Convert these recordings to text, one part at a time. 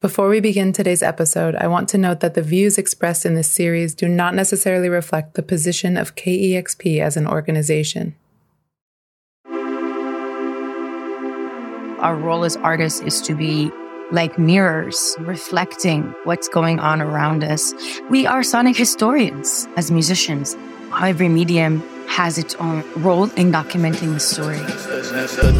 Before we begin today's episode, I want to note that the views expressed in this series do not necessarily reflect the position of KEXP as an organization. Our role as artists is to be like mirrors reflecting what's going on around us. We are sonic historians as musicians. Every medium has its own role in documenting the story.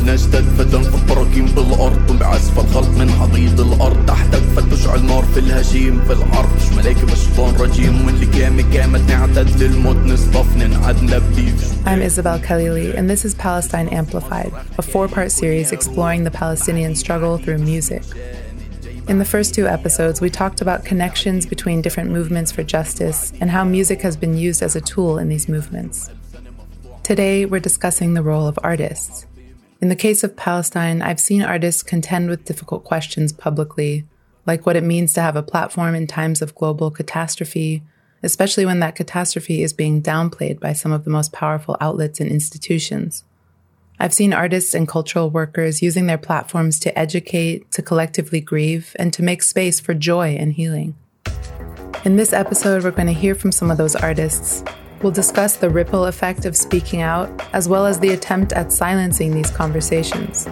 نشتد فتنفض براكين بالارض بعزف الخلق من حضيض الارض تحتك فتشعل نار في الهشيم في الارض مش ملاكي مش شيطان رجيم واللي جامد جامد نعتد للموت نصطف ننعد نبدي I'm Isabel Khalili, and this is Palestine Amplified, a four part series exploring the Palestinian struggle through music. In the first two episodes, we talked about connections between different movements for justice and how music has been used as a tool in these movements. Today, we're discussing the role of artists. In the case of Palestine, I've seen artists contend with difficult questions publicly, like what it means to have a platform in times of global catastrophe, especially when that catastrophe is being downplayed by some of the most powerful outlets and institutions. I've seen artists and cultural workers using their platforms to educate, to collectively grieve, and to make space for joy and healing. In this episode, we're going to hear from some of those artists. We'll discuss the ripple effect of speaking out, as well as the attempt at silencing these conversations.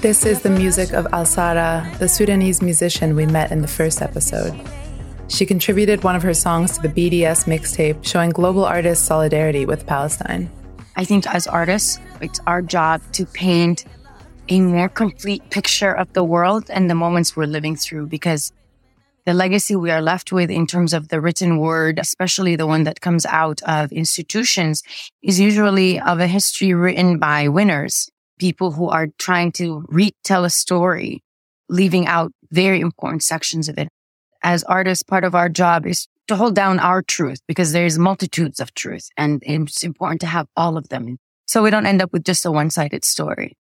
This is the music of Alsarah, the Sudanese musician we met in the first episode. She contributed one of her songs to the BDS mixtape, showing global artists' solidarity with Palestine. I think as artists, it's our job to paint a more complete picture of the world and the moments we're living through because the legacy we are left with in terms of the written word, especially the one that comes out of institutions, is usually of a history written by winners people who are trying to retell a story, leaving out very important sections of it. As artists, part of our job is to hold down our truth because there's multitudes of truth and it's important to have all of them. So we don't end up with just a one sided story.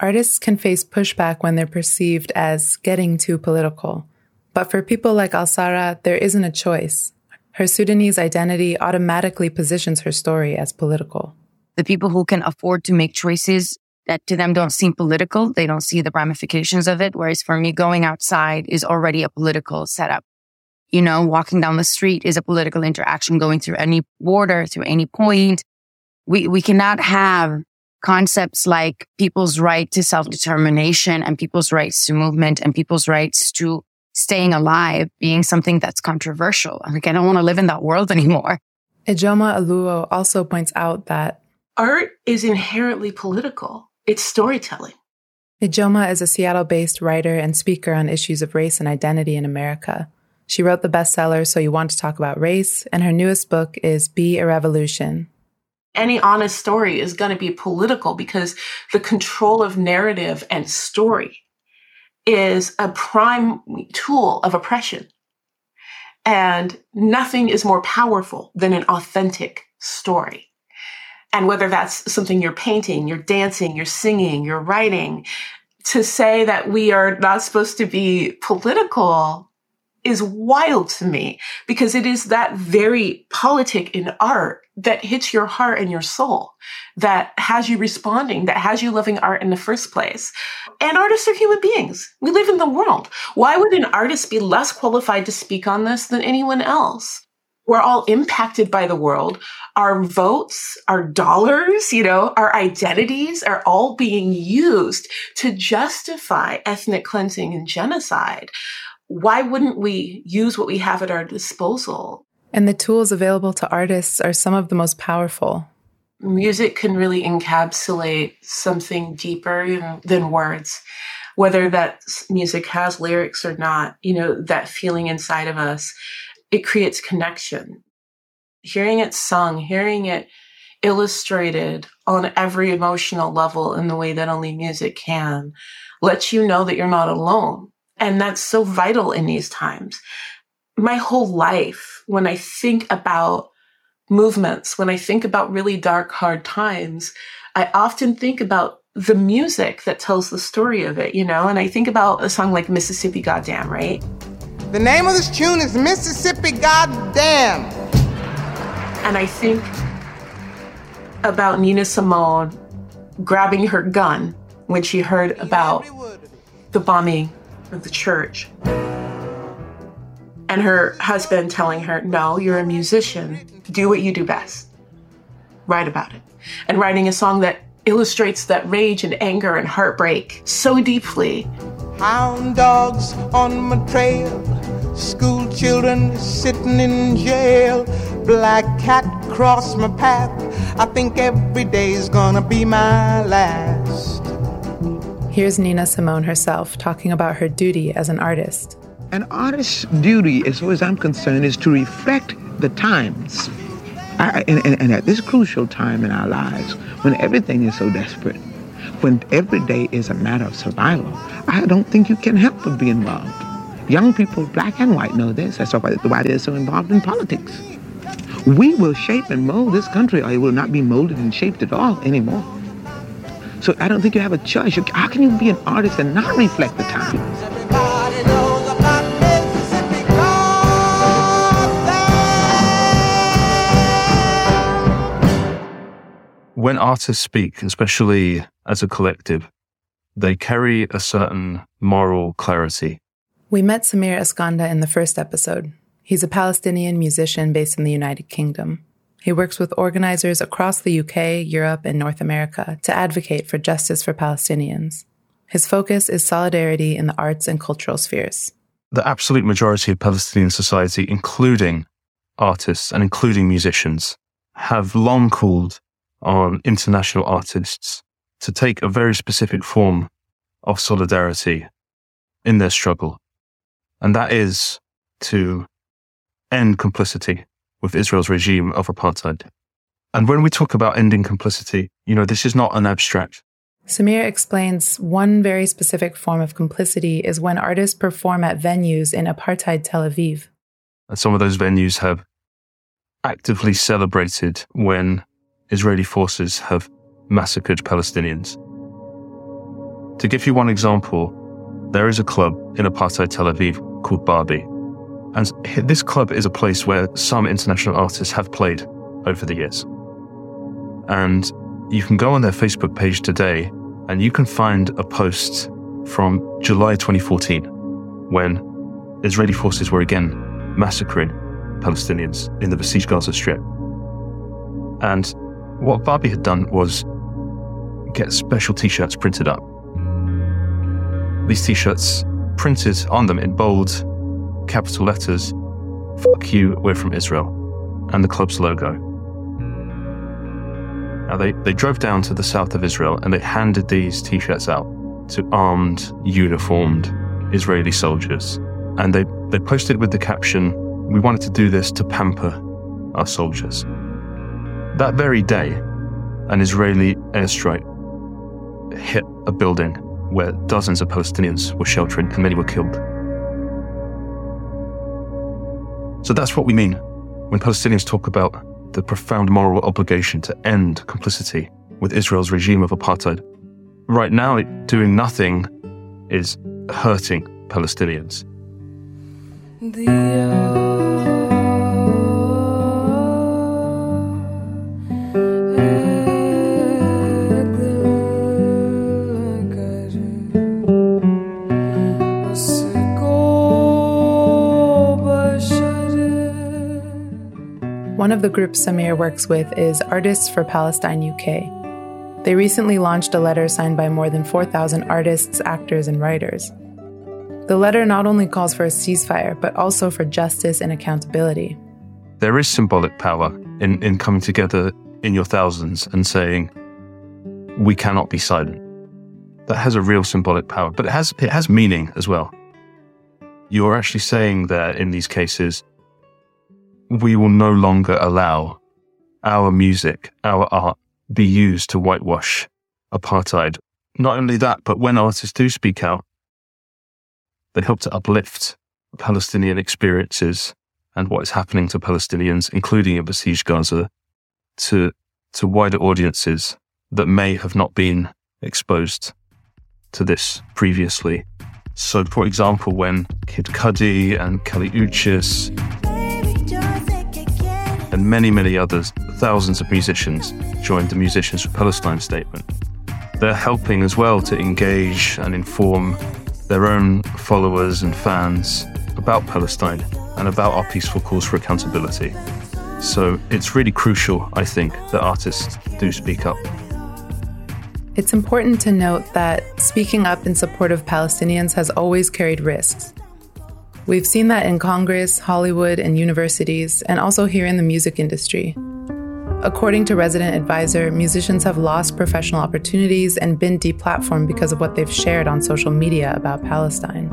Artists can face pushback when they're perceived as getting too political. But for people like Alsarah, there isn't a choice. Her Sudanese identity automatically positions her story as political. The people who can afford to make choices that to them don't seem political. They don't see the ramifications of it. Whereas for me, going outside is already a political setup. You know, walking down the street is a political interaction going through any border, through any point. We, we cannot have concepts like people's right to self-determination and people's rights to movement and people's rights to staying alive being something that's controversial. I like, I don't want to live in that world anymore. Ijeoma Oluo also points out that art is inherently political. It's storytelling. Ijeoma is a Seattle based writer and speaker on issues of race and identity in America. She wrote the bestseller So You Want to Talk About Race, and her newest book is Be a Revolution. Any honest story is going to be political because the control of narrative and story is a prime tool of oppression. And nothing is more powerful than an authentic story. And whether that's something you're painting, you're dancing, you're singing, you're writing, to say that we are not supposed to be political is wild to me because it is that very politic in art that hits your heart and your soul, that has you responding, that has you loving art in the first place. And artists are human beings. We live in the world. Why would an artist be less qualified to speak on this than anyone else? We're all impacted by the world. Our votes, our dollars, you know, our identities are all being used to justify ethnic cleansing and genocide. Why wouldn't we use what we have at our disposal? And the tools available to artists are some of the most powerful. Music can really encapsulate something deeper than words whether that music has lyrics or not, you know, that feeling inside of us it creates connection. Hearing it sung, hearing it illustrated on every emotional level in the way that only music can. lets you know that you're not alone. And that's so vital in these times. My whole life, when I think about movements, when I think about really dark, hard times, I often think about the music that tells the story of it, you know? And I think about a song like Mississippi Goddamn, right? The name of this tune is Mississippi Goddamn. And I think about Nina Simone grabbing her gun when she heard about the bombing of the church. And her husband telling her, No, you're a musician. Do what you do best. Write about it. And writing a song that illustrates that rage and anger and heartbreak so deeply. Hound dogs on my trail, school children sitting in jail, black cat cross my path. I think every day's gonna be my last. Here's Nina Simone herself talking about her duty as an artist. An artist's duty, as far as I'm concerned, is to reflect the times. I, and, and, and at this crucial time in our lives, when everything is so desperate, when every day is a matter of survival, I don't think you can help but be involved. Young people, black and white, know this. That's why they're so involved in politics. We will shape and mold this country, or it will not be molded and shaped at all anymore. So I don't think you have a choice. How can you be an artist and not reflect the times? when artists speak, especially as a collective, they carry a certain moral clarity. We met Samir Eskanda in the first episode. He's a Palestinian musician based in the United Kingdom. He works with organizers across the UK, Europe, and North America to advocate for justice for Palestinians. His focus is solidarity in the arts and cultural spheres. The absolute majority of Palestinian society, including artists and including musicians, have long called on international artists to take a very specific form of solidarity in their struggle. And that is to end complicity with Israel's regime of apartheid. And when we talk about ending complicity, you know, this is not an abstract. Samir explains one very specific form of complicity is when artists perform at venues in apartheid Tel Aviv. And some of those venues have actively celebrated when Israeli forces have massacred Palestinians. To give you one example, there is a club in apartheid Tel Aviv called Barbie. And this club is a place where some international artists have played over the years. And you can go on their Facebook page today and you can find a post from July 2014 when Israeli forces were again massacring Palestinians in the besieged Gaza Strip. And what Barbie had done was get special t shirts printed up. These t shirts printed on them in bold capital letters, fuck you, we're from Israel, and the club's logo. Now, they, they drove down to the south of Israel and they handed these t shirts out to armed, uniformed Israeli soldiers. And they, they posted with the caption, We wanted to do this to pamper our soldiers. That very day, an Israeli airstrike hit a building where dozens of Palestinians were sheltering and many were killed. So that's what we mean when Palestinians talk about the profound moral obligation to end complicity with Israel's regime of apartheid. Right now, doing nothing is hurting Palestinians. The, uh, One of the groups Samir works with is Artists for Palestine UK. They recently launched a letter signed by more than 4,000 artists, actors, and writers. The letter not only calls for a ceasefire, but also for justice and accountability. There is symbolic power in, in coming together in your thousands and saying, we cannot be silent. That has a real symbolic power, but it has, it has meaning as well. You're actually saying that in these cases, we will no longer allow our music, our art be used to whitewash apartheid not only that, but when artists do speak out, they help to uplift Palestinian experiences and what is happening to Palestinians, including in besieged Gaza, to, to wider audiences that may have not been exposed to this previously. So, for example, when Kid Cudi and Kali Uchis and many, many others, thousands of musicians, joined the Musicians for Palestine statement, they're helping as well to engage and inform their own followers and fans about Palestine and about our peaceful calls for accountability. So it's really crucial, I think, that artists do speak up. It's important to note that speaking up in support of Palestinians has always carried risks. We've seen that in Congress, Hollywood, and universities, and also here in the music industry. According to Resident Advisor, musicians have lost professional opportunities and been deplatformed because of what they've shared on social media about Palestine.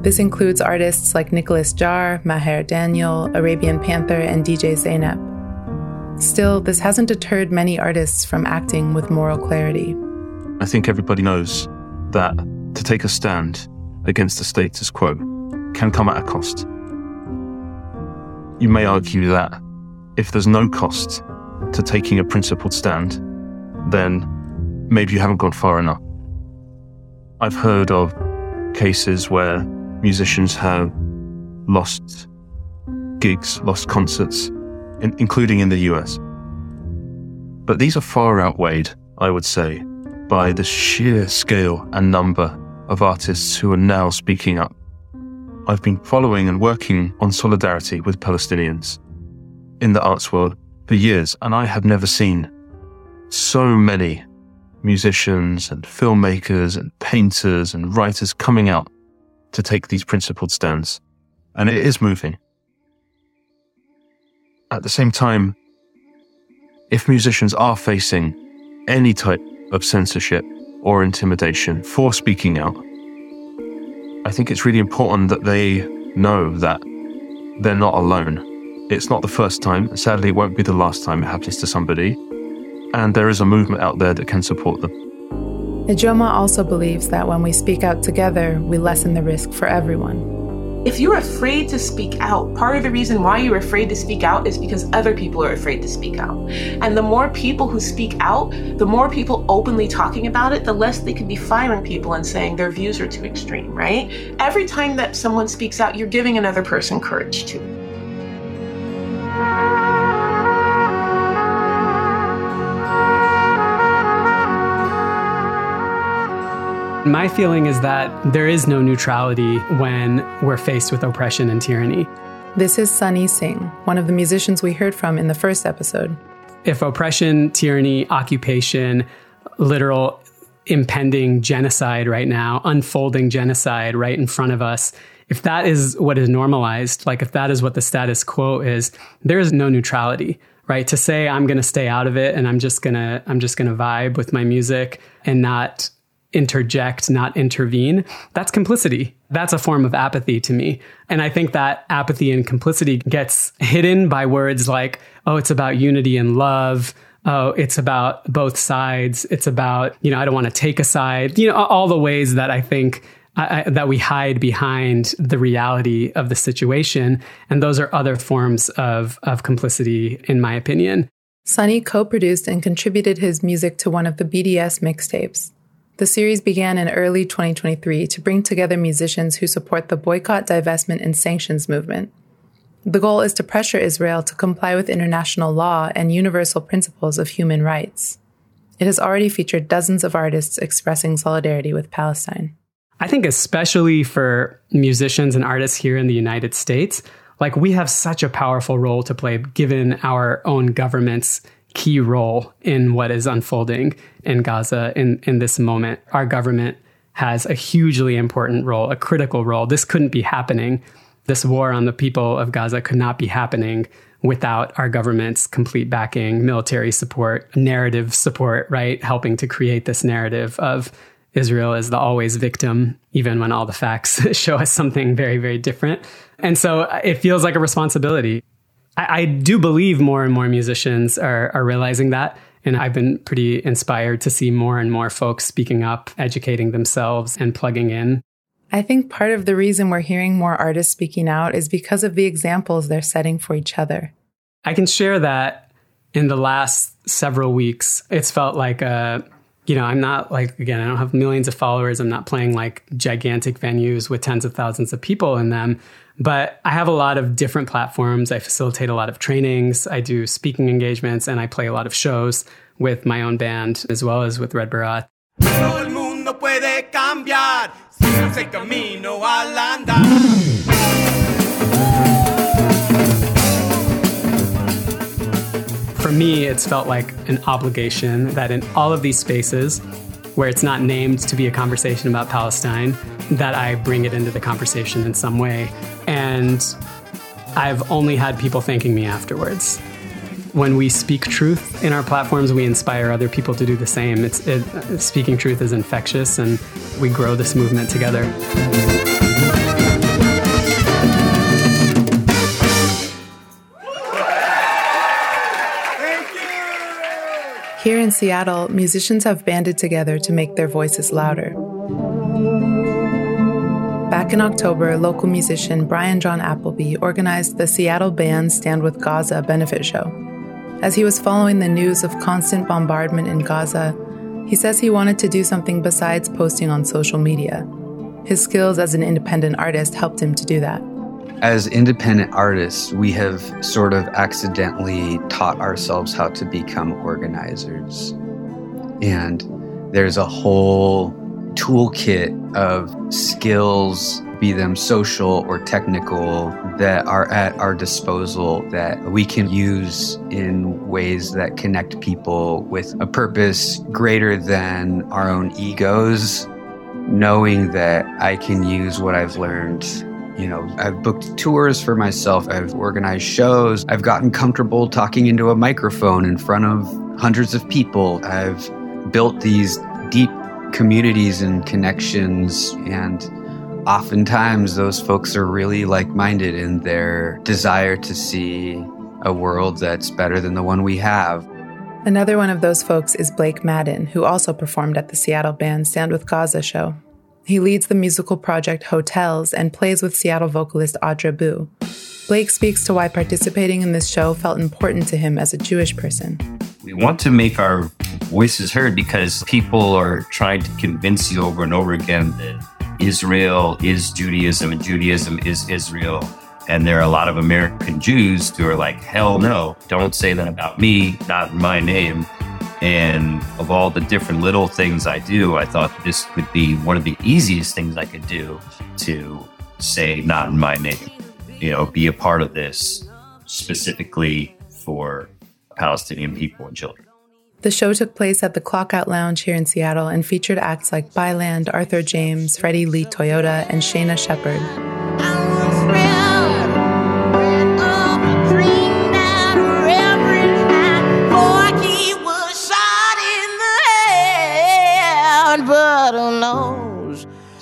This includes artists like Nicolas Jaar, Maher Daniel, Arabian Panther, and DJ Zeynep. Still, this hasn't deterred many artists from acting with moral clarity. I think everybody knows that to take a stand against the status quo can come at a cost. You may argue that if there's no cost to taking a principled stand, then maybe you haven't gone far enough. I've heard of cases where musicians have lost gigs, lost concerts in, including in the US. But these are far outweighed, I would say, by the sheer scale and number of artists who are now speaking up. I've been following and working on solidarity with Palestinians in the arts world for years, and I have never seen so many musicians and filmmakers and painters and writers coming out to take these principled stands. And it is moving. At the same time, if musicians are facing any type of censorship or intimidation for speaking out, I think it's really important that they know that they're not alone. It's not the first time, sadly, it won't be the last time it happens to somebody, and there is a movement out there that can support them. Ijeoma also believes that when we speak out together, we lessen the risk for everyone. If you're afraid to speak out, part of the reason why you're afraid to speak out is because other people are afraid to speak out. And the more people who speak out, the more people openly talking about it, the less they can be firing people and saying their views are too extreme, right? Every time that someone speaks out, you're giving another person courage too. My feeling is that there is no neutrality when we're faced with oppression and tyranny. This is Sonny Singh, one of the musicians we heard from in the first episode. If oppression, tyranny, occupation, literal impending genocide right now, unfolding genocide right in front of us, if that is what is normalized, like if that is what the status quo is, there is no neutrality right to say i'm going to stay out of it and i'm just going to i'm just going to vibe with my music and not interject, not intervene, that's complicity. That's a form of apathy to me. And I think that apathy and complicity gets hidden by words like, oh, it's about unity and love. Oh, it's about both sides. It's about, you know, I don't want to take a side. You know, all the ways that I think I, that we hide behind the reality of the situation. And those are other forms of, of complicity, in my opinion. Sonny co produced and contributed his music to one of the BDS mixtapes. The series began in early 2023 to bring together musicians who support the boycott, divestment, and sanctions movement. The goal is to pressure Israel to comply with international law and universal principles of human rights. It has already featured dozens of artists expressing solidarity with Palestine. I think, especially for musicians and artists here in the United States, like we have such a powerful role to play given our own government's key role in what is unfolding in Gaza in, in this moment. Our government has a hugely important role, a critical role. This couldn't be happening. This war on the people of Gaza could not be happening without our government's complete backing, military support, narrative support, right? Helping to create this narrative of Israel as the always victim, even when all the facts show us something very, very different. And so it feels like a responsibility. I, I do believe more and more musicians are, are realizing that. And I've been pretty inspired to see more and more folks speaking up, educating themselves, and plugging in. I think part of the reason we're hearing more artists speaking out is because of the examples they're setting for each other. I can share that in the last several weeks, it's felt like a you know, I'm not like, again, I don't have millions of followers. I'm not playing like gigantic venues with tens of thousands of people in them. But I have a lot of different platforms. I facilitate a lot of trainings. I do speaking engagements and I play a lot of shows with my own band as well as with Red Baraat. For me, it's felt like an obligation that in all of these spaces where it's not named to be a conversation about Palestine, that I bring it into the conversation in some way. And I've only had people thanking me afterwards. When we speak truth in our platforms, we inspire other people to do the same. It's it, speaking truth is infectious, and we grow this movement together. Here in Seattle, musicians have banded together to make their voices louder. Back in October, local musician Bryan John Appleby organized the Seattle Band Stand with Gaza benefit show. As he was following the news of constant bombardment in Gaza, he says he wanted to do something besides posting on social media. His skills as an independent artist helped him to do that. As independent artists, we have sort of accidentally taught ourselves how to become organizers. And there's a whole toolkit of skills, be them social or technical, that are at our disposal that we can use in ways that connect people with a purpose greater than our own egos. Knowing that I can use what I've learned you know, I've booked tours for myself, I've organized shows, I've gotten comfortable talking into a microphone in front of hundreds of people. I've built these deep communities and connections and oftentimes those folks are really like-minded in their desire to see a world that's better than the one we have. Another one of those folks is Blake Madden, who also performed at the Seattle band Stand with Gaza show. He leads the musical project Hotels and plays with Seattle vocalist Adra Boo. Blake speaks to why participating in this show felt important to him as a Jewish person. We want to make our voices heard because people are trying to convince you over and over again that Israel is Judaism and Judaism is Israel. And there are a lot of American Jews who are like, hell no, don't say that about me, not my name. And of all the different little things I do, I thought this would be one of the easiest things I could do to say, not in my name, you know, be a part of this specifically for Palestinian people and children. The show took place at the Clockout Lounge here in Seattle and featured acts like Byland, Arthur James, Freddie Lee Toyota, and Shayna Shepherd.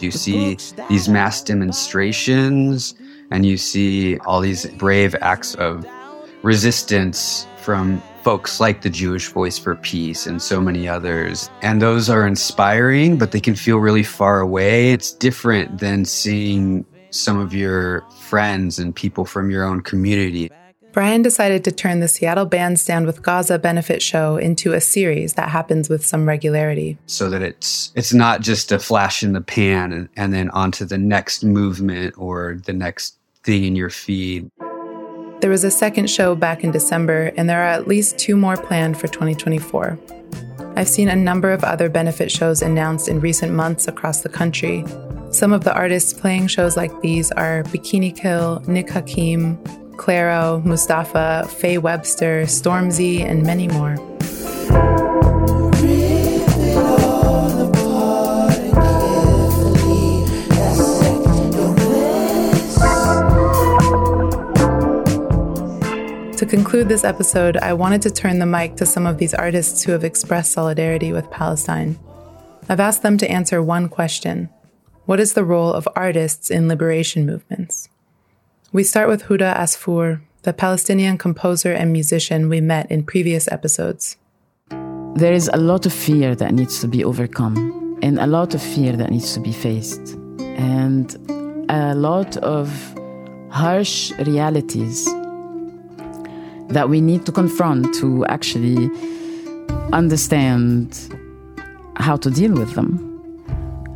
You see these mass demonstrations and you see all these brave acts of resistance from folks like the Jewish Voice for Peace and so many others. And those are inspiring, but they can feel really far away. It's different than seeing some of your friends and people from your own community. Bryan decided to turn the Seattle Bandstand with Gaza benefit show into a series that happens with some regularity. So that it's it's not just a flash in the pan and, and then onto the next movement or the next thing in your feed. There was a second show back in December, and there are at least two more planned for 2024. I've seen a number of other benefit shows announced in recent months across the country. Some of the artists playing shows like these are Bikini Kill, Nick Hakim, Clairo, Mustafa, Faye Webster, Stormzy, and many more. To conclude this episode, I wanted to turn the mic to some of these artists who have expressed solidarity with Palestine. I've asked them to answer one question What is the role of artists in liberation movements? We start with Huda Asfour, the Palestinian composer and musician we met in previous episodes. there is a lot of fear that needs to be overcome and a lot of fear that needs to be faced and a lot of harsh realities that we need to confront to actually understand how to deal with them.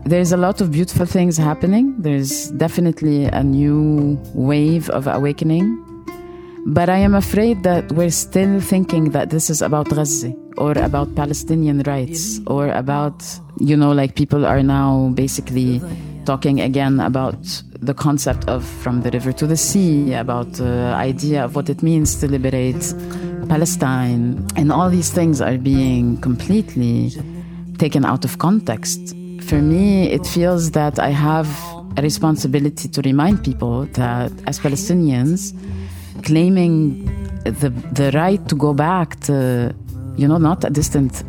There's a lot of beautiful things happening. There's definitely a new wave of awakening. But I am afraid that we're still thinking that this is about Gaza or about Palestinian rights or about, you know, like people are now basically talking again about the concept of from the river to the sea, about the idea of what it means to liberate Palestine. And all these things are being completely taken out of context. For me, it feels that I have a responsibility to remind people that as Palestinians, claiming the, the right to go back to, you know, not a distant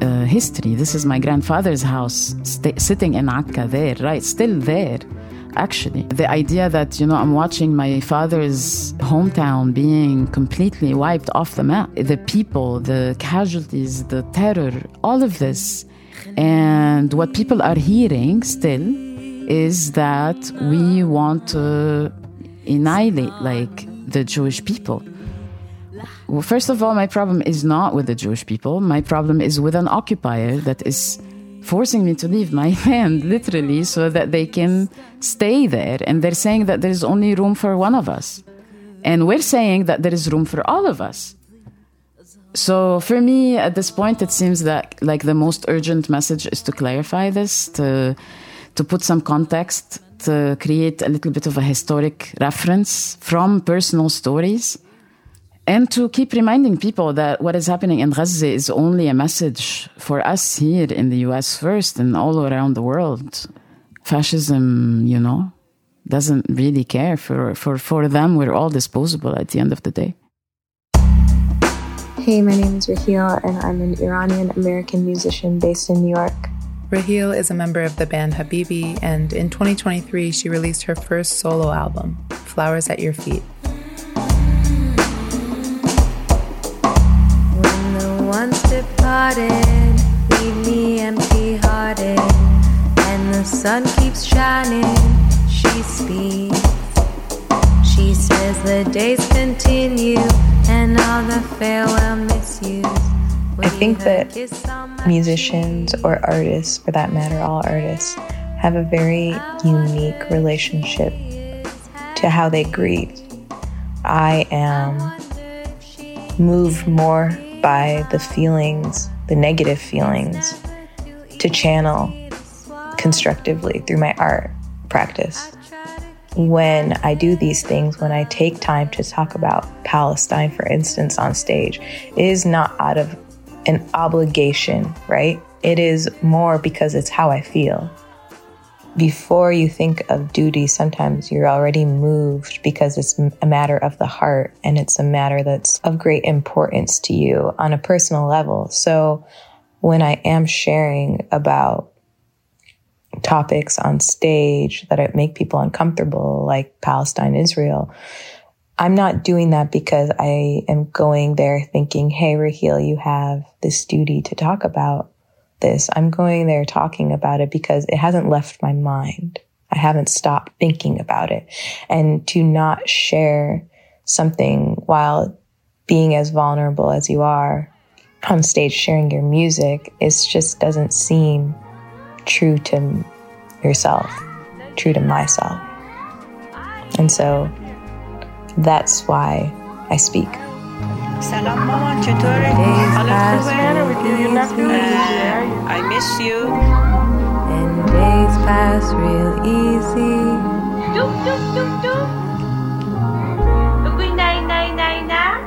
uh, history. This is my grandfather's house, st- sitting in Akka there, right? Still there, actually. The idea that, you know, I'm watching my father's hometown being completely wiped off the map. The people, the casualties, the terror, all of this. And what people are hearing still is that we want to annihilate, like, the Jewish people. Well, first of all, my problem is not with the Jewish people. My problem is with an occupier that is forcing me to leave my land, literally, so that they can stay there. And they're saying that there's only room for one of us. And we're saying that there is room for all of us. So for me, at this point, it seems that like the most urgent message is to clarify this, to to put some context, to create a little bit of a historic reference from personal stories and to keep reminding people that what is happening in Gaza is only a message for us here in the US first and all around the world. Fascism, you know, doesn't really care. For, for, for them, we're all disposable at the end of the day. Hey, my name is Rahill, and I'm an Iranian American musician based in New York. Rahill is a member of the band Habibi, and in 2023, she released her first solo album, Flowers at Your Feet. once departed, leave me empty hearted. And the sun keeps shining, she speaks. She says the days continue and all the farewell misuse. I think that musicians or artists, for that matter, all artists, have a very unique relationship to how they grieve. I am moved more by the feelings, the negative feelings, to channel constructively through my art practice. When I do these things, when I take time to talk about Palestine, for instance, on stage, it is not out of an obligation, right? It is more because it's how I feel before you think of duty, sometimes you're already moved because it's a matter of the heart and it's a matter that's of great importance to you on a personal level. So when I am sharing about topics on stage that make people uncomfortable, like Palestine, Israel, I'm not doing that because I am going there thinking, hey, Rahill, you have this duty to talk about this. I'm going there talking about it because it hasn't left my mind. I haven't stopped thinking about it. And to not share something while being as vulnerable as you are on stage sharing your music, it just doesn't seem true to yourself, true to myself. And so that's why I speak. I miss you. And days pass real easy. Doop, doop, doop, doop. Nay, nay, nay, nah.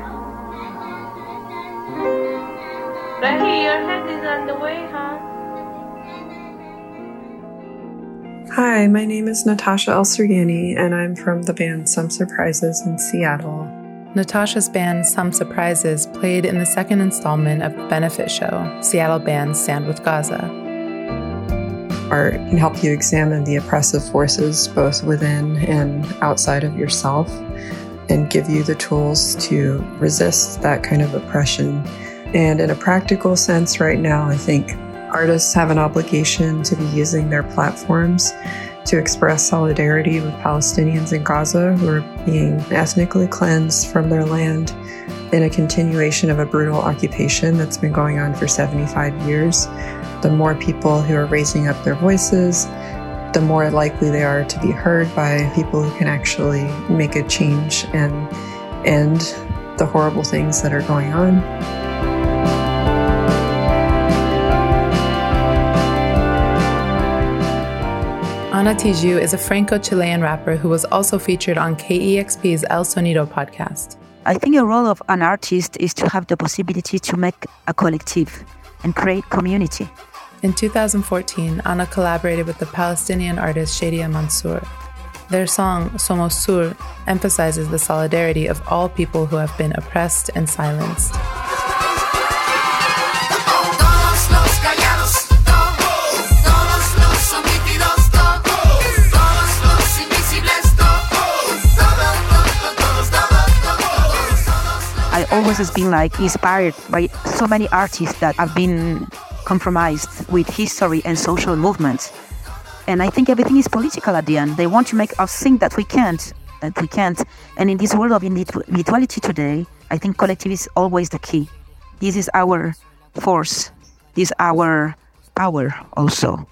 Right here, your head is on the way, huh? Hi, my name is Natasha El and I'm from the band Some Surprises in Seattle. Natasha's band Some Surprises played in the second installment of the benefit show, Seattle Band's Stand with Gaza. Art can help you examine the oppressive forces both within and outside of yourself and give you the tools to resist that kind of oppression And in a practical sense, right now, I think artists have an obligation to be using their platforms to express solidarity with Palestinians in Gaza who are being ethnically cleansed from their land in a continuation of a brutal occupation that's been going on for 75 years. The more people who are raising up their voices, the more likely they are to be heard by people who can actually make a change and end the horrible things that are going on. Ana Tijoux is a Franco Chilean rapper who was also featured on KEXP's El Sonido podcast. I think the role of an artist is to have the possibility to make a collective and create community. In 2014, Ana collaborated with the Palestinian artist Shadia Mansour. Their song Somos Sur emphasizes the solidarity of all people who have been oppressed and silenced. Always has been like inspired by so many artists that have been compromised with history and social movements. And I think everything is political at the end. They want to make us think that we can't, that we can't. And in this world of individuality today, I think collective is always the key. This is our force. This is our power also.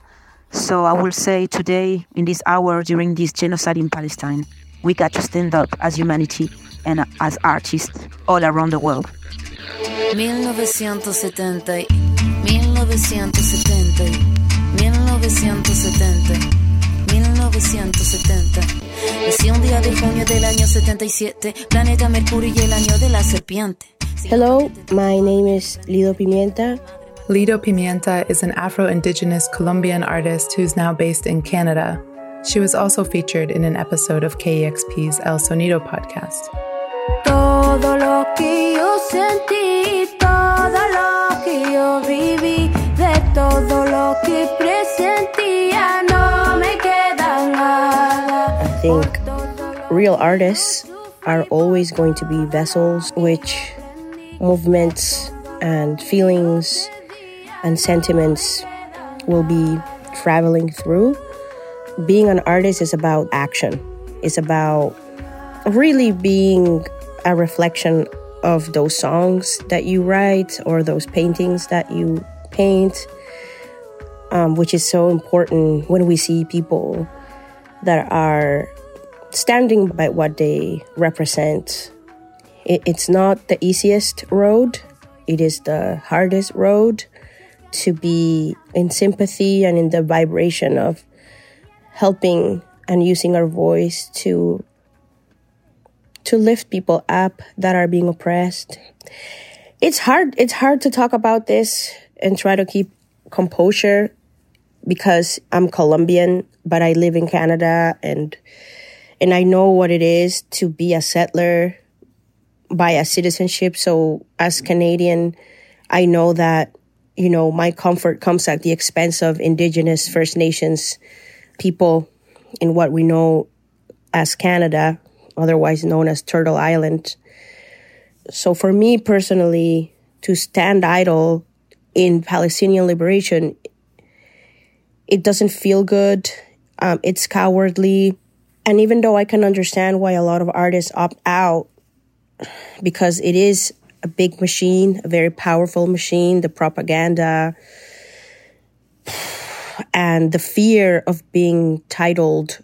So I will say today, in this hour during this genocide in Palestine, we got to stand up as humanity and as artists all around the world. 1970, 1970, 1970, 1970. Nací un día de junio del año 77, planeta Mercurio y el año de la serpiente. Hello, my name is Lido Pimienta. Lido Pimienta is an Afro Indigenous Colombian artist who's now based in Canada. She was also featured in an episode of KEXP's El Sonido podcast. Todo lo que yo sentí, todo lo que yo viví, de todo lo que presentía, no me queda nada. I think real artists are always going to be vessels which movements and feelings and sentiments will be traveling through. Being an artist is about action, it's about really being a reflection of those songs that you write or those paintings that you paint, um, which is so important when we see people that are standing by what they represent. It, it's not the easiest road, it is the hardest road to be in sympathy and in the vibration of helping and using our voice to to lift people up that are being oppressed. It's hard it's hard to talk about this and try to keep composure because I'm Colombian but I live in Canada and and I know what it is to be a settler by a citizenship so as Canadian I know that you know my comfort comes at the expense of indigenous First Nations people in what we know as Canada otherwise known as Turtle Island. So for me personally, to stand idle in Palestinian liberation, it doesn't feel good. Um, it's cowardly. And even though I can understand why a lot of artists opt out, because it is a big machine, a very powerful machine, the propaganda and the fear of being titled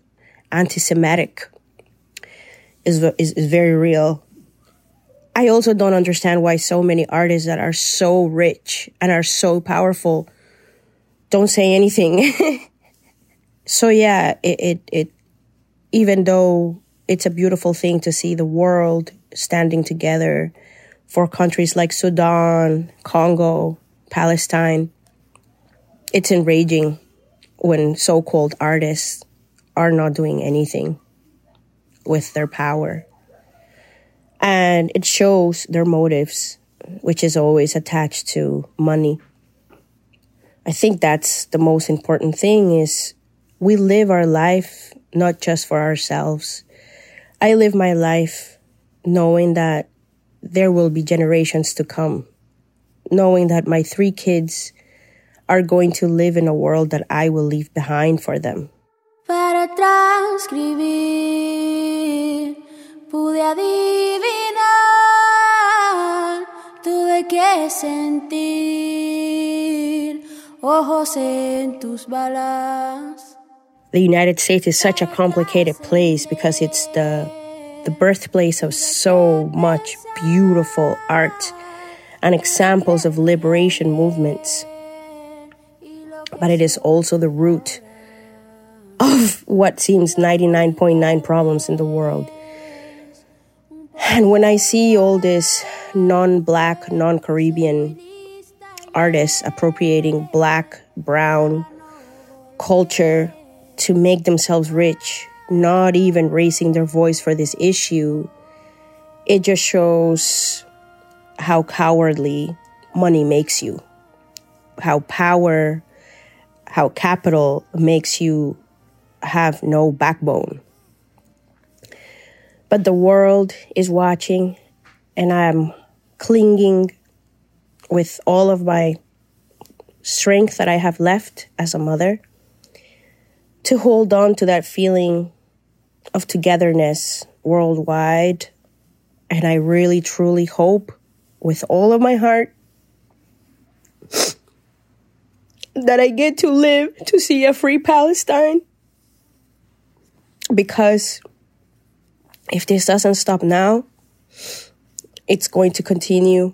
anti Semitic is, is, is very real. I also don't understand why so many artists that are so rich and are so powerful don't say anything. so yeah, it, it, it, even though it's a beautiful thing to see the world standing together for countries like Sudan, Congo, Palestine, it's enraging when so-called artists are not doing anything with their power. And it shows their motives, which is always attached to money. I think that's the most important thing is we live our life not just for ourselves. I live my life knowing that there will be generations to come knowing that my three kids are going to live in a world that I will leave behind for them. Para transcribir pude adivinar, tuve que sentir ojos en tus balas. The United States is such a complicated place because it's the the birthplace of so much beautiful art and examples of liberation movements. But it is also the root of what seems 99.9 problems in the world. And when I see all this non black, non Caribbean artists appropriating black, brown culture to make themselves rich, not even raising their voice for this issue, it just shows how cowardly money makes you, how power, how capital makes you have no backbone. But the world is watching, and I'm clinging with all of my strength that I have left as a mother to hold on to that feeling of togetherness worldwide. And I really, truly hope with all of my heart that I get to live to see a free Palestine. Because if this doesn't stop now, it's going to continue.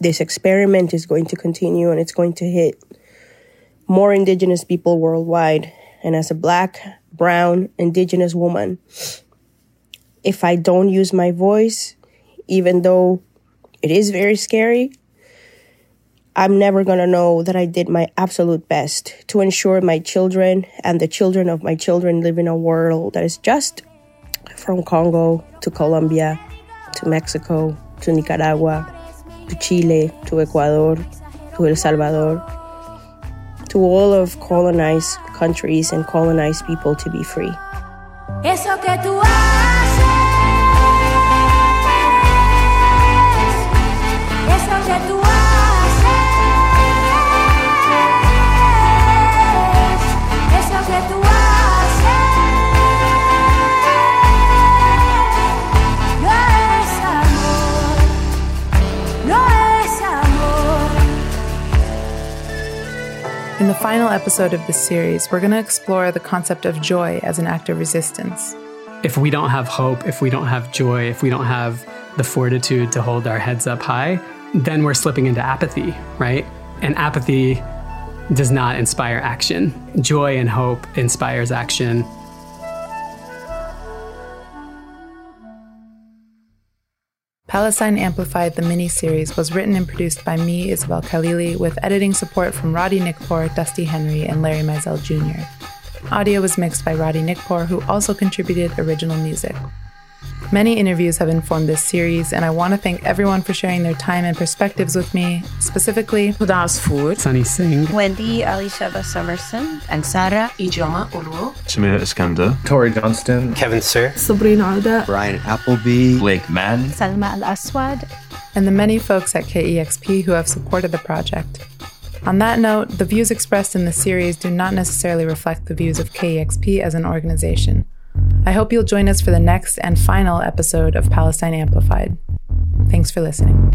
This experiment is going to continue and it's going to hit more indigenous people worldwide. And as a black, brown, indigenous woman, if I don't use my voice, even though it is very scary, I'm never going to know that I did my absolute best to ensure my children and the children of my children live in a world that is just from Congo to Colombia to Mexico to Nicaragua to Chile to Ecuador to El Salvador to all of colonized countries and colonized people to be free. In the final episode of this series, we're going to explore the concept of joy as an act of resistance. If we don't have hope, if we don't have joy, if we don't have the fortitude to hold our heads up high, then we're slipping into apathy, right? And apathy does not inspire action. Joy and hope inspires action. Palestine Amplified, the mini-series, was written and produced by me, Isabel Khalili, with editing support from Roddy Nikpour, Dusty Henry, and Larry Mizell Jr. Audio was mixed by Roddy Nikpour, who also contributed original music. Many interviews have informed this series, and I want to thank everyone for sharing their time and perspectives with me, specifically Huda Asfour, Sonny Singh, Wendy Elisheva Somerson, and Sarah. Ijeoma Oluo. Samir Eskanda, Tori Johnston, Kevin Sir, Sabrina Alda, Bryan Appleby, Blake Madden, Salma Al Aswad, and the many folks at KEXP who have supported the project. On that note, the views expressed in the series do not necessarily reflect the views of KEXP as an organization. I hope you'll join us for the next and final episode of Palestine Amplified. Thanks for listening.